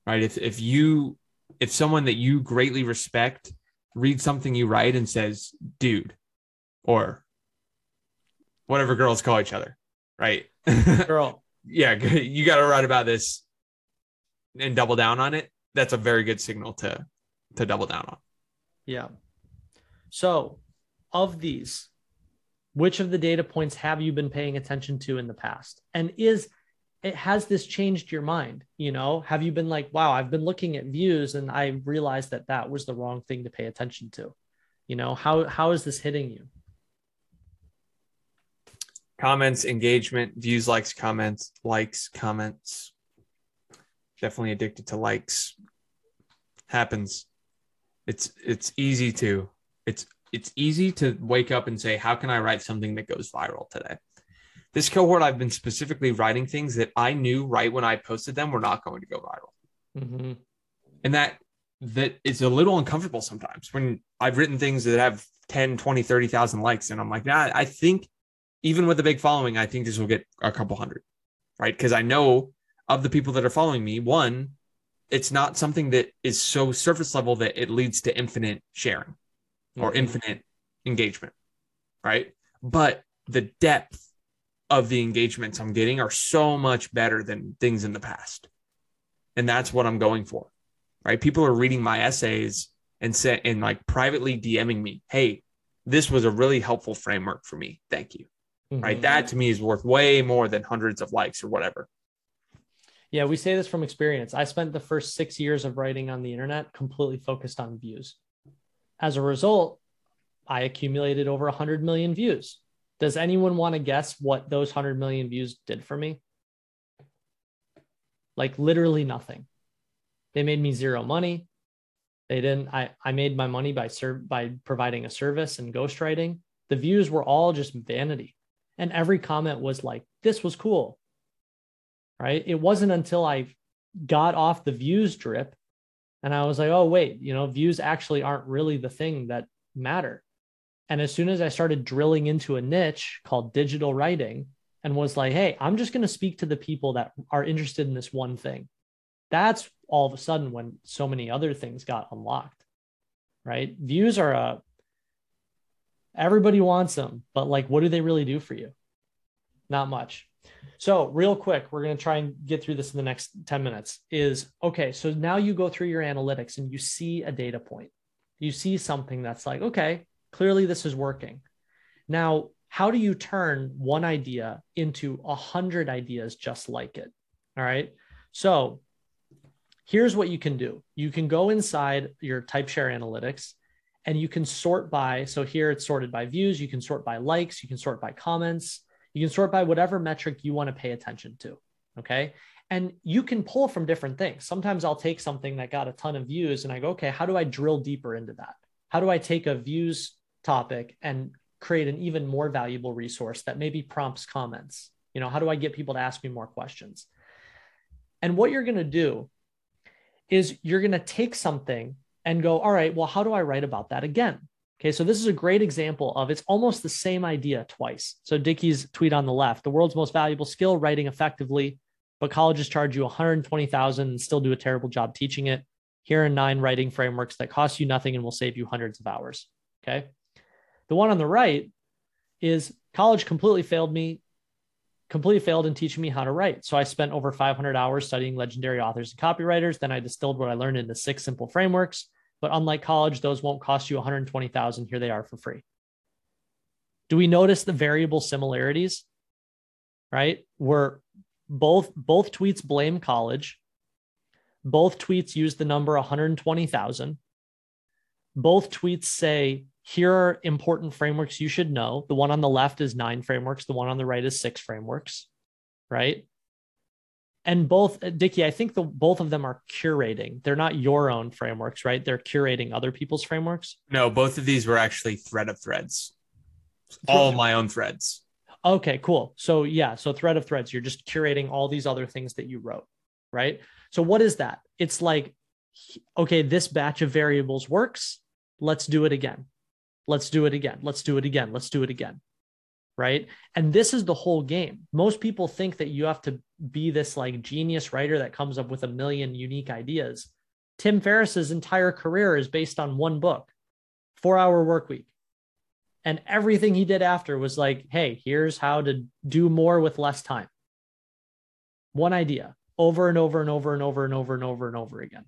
right? If if you if someone that you greatly respect reads something you write and says, "Dude," or whatever girls call each other, right? Girl, yeah, you got to write about this and double down on it. That's a very good signal to to double down on. Yeah. So, of these, which of the data points have you been paying attention to in the past? And is it has this changed your mind? You know, have you been like, wow, I've been looking at views and I realized that that was the wrong thing to pay attention to? You know, how how is this hitting you? Comments, engagement, views, likes, comments, likes, comments. Definitely addicted to likes. Happens it's it's easy to it's it's easy to wake up and say how can i write something that goes viral today? This cohort i've been specifically writing things that i knew right when i posted them were not going to go viral. Mm-hmm. and that that is a little uncomfortable sometimes when i've written things that have 10 20 30,000 likes and i'm like nah, i think even with a big following i think this will get a couple hundred right? Because i know of the people that are following me one it's not something that is so surface level that it leads to infinite sharing or mm-hmm. infinite engagement, right? But the depth of the engagements I'm getting are so much better than things in the past. And that's what I'm going for. Right? People are reading my essays and say and like privately DMing me, "Hey, this was a really helpful framework for me. Thank you." Mm-hmm. Right? That to me is worth way more than hundreds of likes or whatever. Yeah, we say this from experience. I spent the first six years of writing on the internet completely focused on views. As a result, I accumulated over 100 million views. Does anyone want to guess what those 100 million views did for me? Like literally nothing. They made me zero money. They didn't. I, I made my money by serve by providing a service and ghostwriting. The views were all just vanity. And every comment was like, this was cool right? It wasn't until I got off the views drip and I was like, oh, wait, you know, views actually aren't really the thing that matter. And as soon as I started drilling into a niche called digital writing and was like, hey, I'm just going to speak to the people that are interested in this one thing. That's all of a sudden when so many other things got unlocked, right? Views are a, everybody wants them, but like, what do they really do for you? not much. So, real quick, we're going to try and get through this in the next 10 minutes. Is okay. So now you go through your analytics and you see a data point. You see something that's like, okay, clearly this is working. Now, how do you turn one idea into a hundred ideas just like it? All right. So here's what you can do. You can go inside your TypeShare analytics and you can sort by. So here it's sorted by views. You can sort by likes. You can sort by comments. You can sort by whatever metric you want to pay attention to. Okay. And you can pull from different things. Sometimes I'll take something that got a ton of views and I go, okay, how do I drill deeper into that? How do I take a views topic and create an even more valuable resource that maybe prompts comments? You know, how do I get people to ask me more questions? And what you're going to do is you're going to take something and go, all right, well, how do I write about that again? Okay, so this is a great example of it's almost the same idea twice. So Dickie's tweet on the left, the world's most valuable skill, writing effectively, but colleges charge you 120,000 and still do a terrible job teaching it. Here are nine writing frameworks that cost you nothing and will save you hundreds of hours. Okay. The one on the right is college completely failed me, completely failed in teaching me how to write. So I spent over 500 hours studying legendary authors and copywriters. Then I distilled what I learned into six simple frameworks. But unlike college, those won't cost you 120,000. Here they are for free. Do we notice the variable similarities? Right? Where both both tweets blame college. Both tweets use the number 120,000. Both tweets say here are important frameworks you should know. The one on the left is nine frameworks, the one on the right is six frameworks, right? And both, uh, Dickie, I think the both of them are curating. They're not your own frameworks, right? They're curating other people's frameworks. No, both of these were actually thread of threads. All my own threads. Okay, cool. So yeah, so thread of threads, you're just curating all these other things that you wrote, right? So what is that? It's like, okay, this batch of variables works. Let's do it again. Let's do it again. Let's do it again. Let's do it again. Right. And this is the whole game. Most people think that you have to be this like genius writer that comes up with a million unique ideas. Tim Ferriss's entire career is based on one book, Four Hour Work Week. And everything he did after was like, hey, here's how to do more with less time. One idea over and over and over and over and over and over and over again.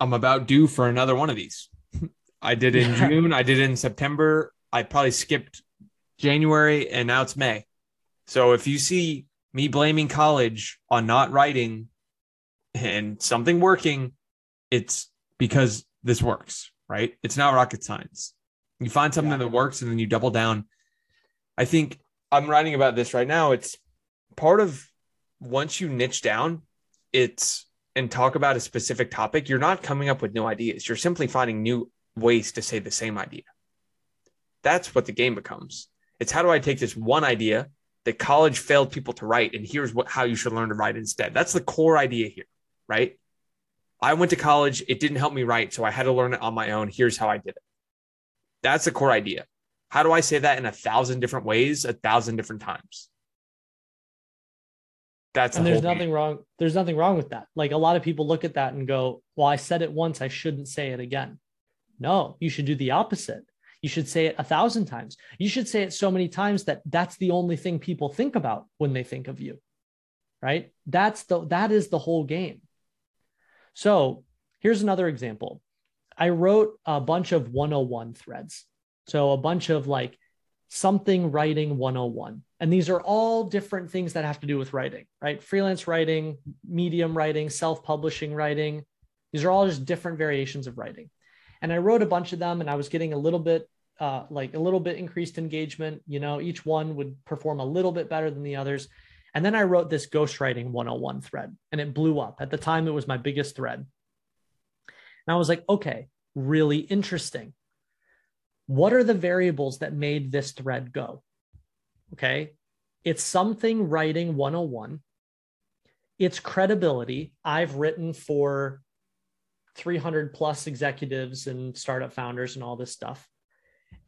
I'm about due for another one of these. I did in June. I did in September. I probably skipped January and now it's May. So if you see me blaming college on not writing and something working, it's because this works, right? It's not rocket science. You find something yeah. that works and then you double down. I think I'm writing about this right now. It's part of once you niche down, it's and talk about a specific topic, you're not coming up with new ideas. You're simply finding new ways to say the same idea. That's what the game becomes. It's how do I take this one idea that college failed people to write, and here's what how you should learn to write instead. That's the core idea here, right? I went to college, it didn't help me write, so I had to learn it on my own. Here's how I did it. That's the core idea. How do I say that in a thousand different ways, a thousand different times? That's and there's nothing game. wrong. There's nothing wrong with that. Like a lot of people look at that and go, "Well, I said it once, I shouldn't say it again." No, you should do the opposite. You should say it a thousand times. You should say it so many times that that's the only thing people think about when they think of you. Right? That's the that is the whole game. So, here's another example. I wrote a bunch of 101 threads. So, a bunch of like something writing 101. And these are all different things that have to do with writing, right? Freelance writing, medium writing, self publishing writing. These are all just different variations of writing and I wrote a bunch of them and I was getting a little bit uh, like a little bit increased engagement. You know, each one would perform a little bit better than the others. And then I wrote this ghostwriting 101 thread and it blew up. At the time, it was my biggest thread. And I was like, okay, really interesting. What are the variables that made this thread go? Okay. It's something writing 101. It's credibility. I've written for 300 plus executives and startup founders and all this stuff.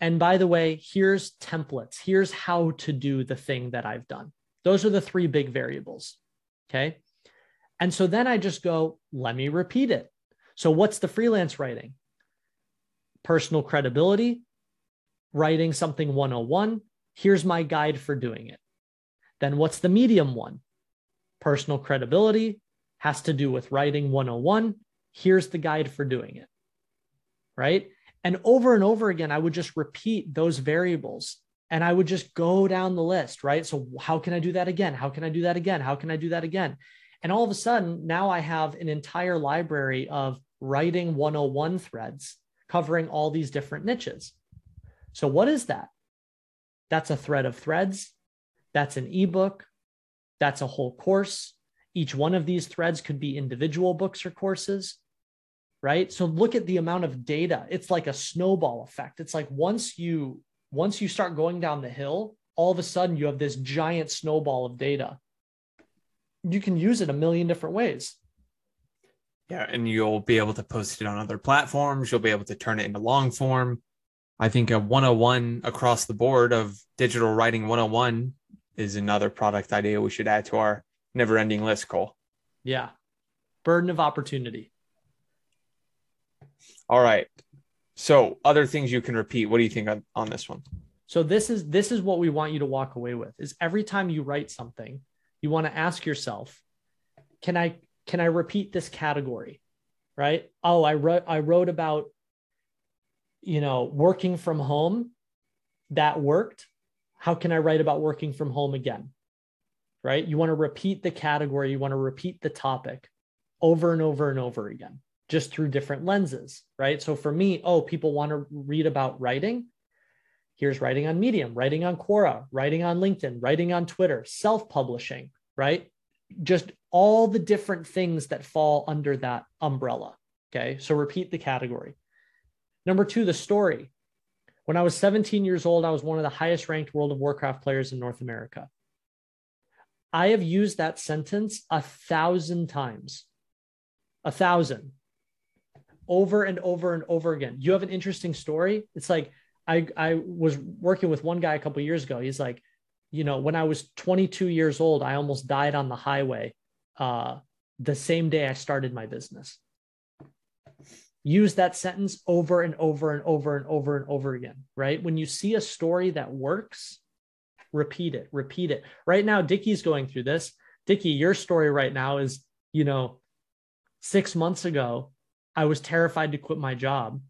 And by the way, here's templates. Here's how to do the thing that I've done. Those are the three big variables. Okay. And so then I just go, let me repeat it. So, what's the freelance writing? Personal credibility, writing something 101, Here's my guide for doing it. Then what's the medium one? Personal credibility has to do with writing 101. Here's the guide for doing it. Right. And over and over again, I would just repeat those variables and I would just go down the list. Right. So, how can I do that again? How can I do that again? How can I do that again? And all of a sudden, now I have an entire library of writing 101 threads covering all these different niches. So, what is that? That's a thread of threads. That's an ebook. That's a whole course. Each one of these threads could be individual books or courses, right? So look at the amount of data. It's like a snowball effect. It's like once you once you start going down the hill, all of a sudden you have this giant snowball of data. You can use it a million different ways. Yeah, and you'll be able to post it on other platforms. You'll be able to turn it into long form. I think a 101 across the board of digital writing 101 is another product idea we should add to our never ending list, Cole. Yeah. Burden of opportunity. All right. So other things you can repeat. What do you think on, on this one? So this is this is what we want you to walk away with is every time you write something, you want to ask yourself, can I can I repeat this category? Right? Oh, I wrote I wrote about you know, working from home. That worked. How can I write about working from home again? Right? You want to repeat the category, you want to repeat the topic over and over and over again, just through different lenses, right? So for me, oh, people want to read about writing. Here's writing on Medium, writing on Quora, writing on LinkedIn, writing on Twitter, self publishing, right? just all the different things that fall under that umbrella. Okay. So repeat the category. Number two, the story. When I was 17 years old, I was one of the highest ranked World of Warcraft players in North America. I have used that sentence a thousand times, a thousand, over and over and over again. You have an interesting story. It's like I, I was working with one guy a couple years ago. He's like, you know, when I was 22 years old, I almost died on the highway uh, the same day I started my business. Use that sentence over and over and over and over and over again, right? When you see a story that works, repeat it, repeat it. Right now, Dickie's going through this. Dickie, your story right now is, you know, six months ago, I was terrified to quit my job.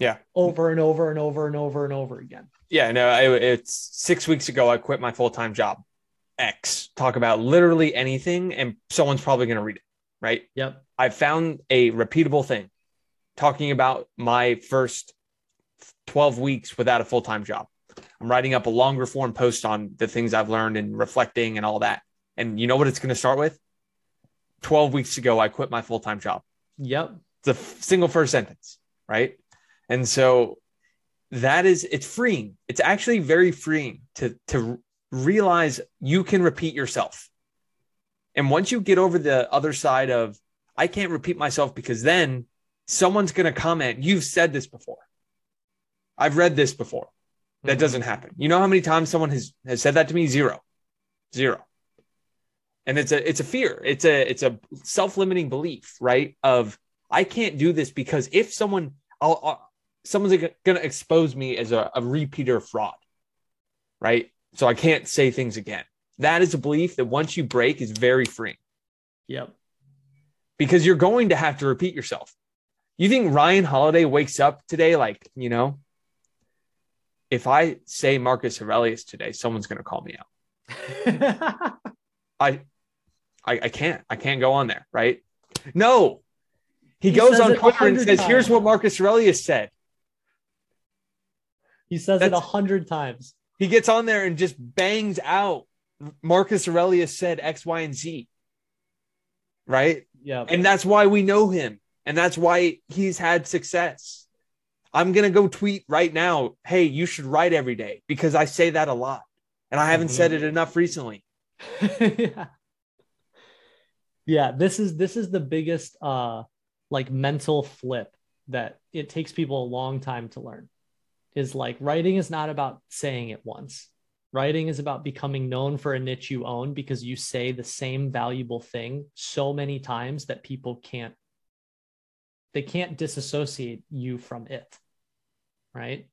Yeah. Over and over and over and over and over again. Yeah, no, it, it's six weeks ago. I quit my full time job. X talk about literally anything, and someone's probably going to read it, right? Yep. I found a repeatable thing talking about my first 12 weeks without a full time job. I'm writing up a longer form post on the things I've learned and reflecting and all that. And you know what it's going to start with? 12 weeks ago, I quit my full time job. Yep. It's a f- single first sentence, right? And so that is it's freeing. It's actually very freeing to to realize you can repeat yourself. And once you get over the other side of I can't repeat myself because then someone's going to comment, you've said this before. I've read this before. That mm-hmm. doesn't happen. You know how many times someone has has said that to me? Zero. Zero. And it's a it's a fear. It's a it's a self-limiting belief, right? Of I can't do this because if someone I'll, I'll someone's going to expose me as a, a repeater fraud, right? So I can't say things again. That is a belief that once you break is very freeing. Yep. Because you're going to have to repeat yourself. You think Ryan Holiday wakes up today like, you know, if I say Marcus Aurelius today, someone's going to call me out. I, I, I can't. I can't go on there, right? No. He, he goes on Twitter and says, times. "Here's what Marcus Aurelius said." He says That's, it a hundred times. He gets on there and just bangs out Marcus Aurelius said X, Y, and Z. Right? Yeah. And that's why we know him. And that's why he's had success. I'm going to go tweet right now, hey, you should write every day because I say that a lot. And I haven't mm-hmm. said it enough recently. yeah. Yeah, this is this is the biggest uh like mental flip that it takes people a long time to learn is like writing is not about saying it once. Writing is about becoming known for a niche you own because you say the same valuable thing so many times that people can't they can't disassociate you from it. Right?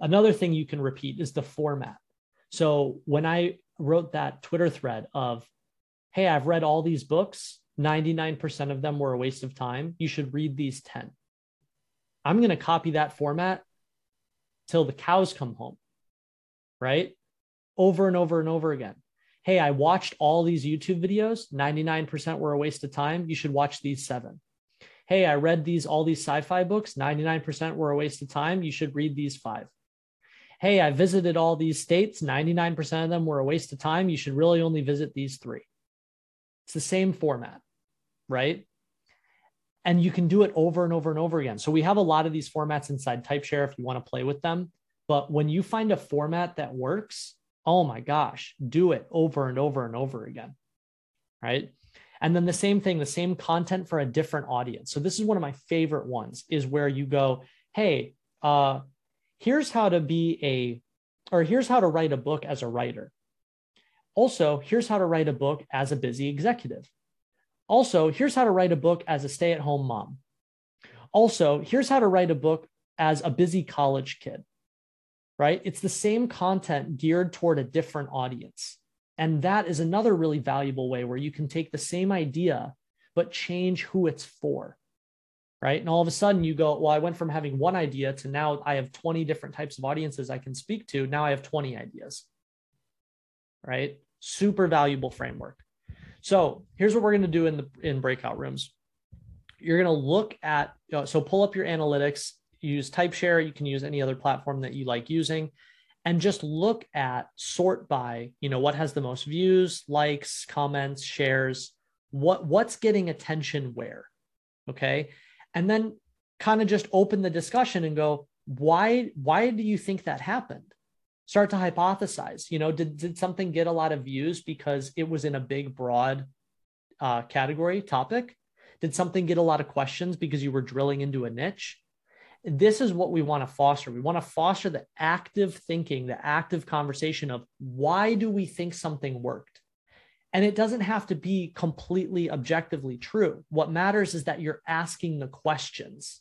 Another thing you can repeat is the format. So when I wrote that Twitter thread of, hey, I've read all these books, 99% of them were a waste of time. You should read these 10. I'm going to copy that format till the cows come home, right? Over and over and over again. Hey, I watched all these YouTube videos, 99% were a waste of time. You should watch these seven. Hey, I read these all these sci-fi books, 99% were a waste of time. You should read these five. Hey, I visited all these states, 99% of them were a waste of time. You should really only visit these three. It's the same format, right? And you can do it over and over and over again. So we have a lot of these formats inside TypeShare if you want to play with them. But when you find a format that works, oh my gosh, do it over and over and over again. Right. And then the same thing, the same content for a different audience. So this is one of my favorite ones is where you go, hey, uh, here's how to be a, or here's how to write a book as a writer. Also, here's how to write a book as a busy executive. Also, here's how to write a book as a stay at home mom. Also, here's how to write a book as a busy college kid, right? It's the same content geared toward a different audience. And that is another really valuable way where you can take the same idea, but change who it's for, right? And all of a sudden you go, well, I went from having one idea to now I have 20 different types of audiences I can speak to. Now I have 20 ideas, right? Super valuable framework. So here's what we're going to do in the in breakout rooms. You're going to look at so pull up your analytics, use TypeShare. You can use any other platform that you like using, and just look at sort by you know what has the most views, likes, comments, shares. What what's getting attention where, okay, and then kind of just open the discussion and go why why do you think that happened start to hypothesize you know did, did something get a lot of views because it was in a big broad uh, category topic? Did something get a lot of questions because you were drilling into a niche? This is what we want to foster. We want to foster the active thinking the active conversation of why do we think something worked? And it doesn't have to be completely objectively true. What matters is that you're asking the questions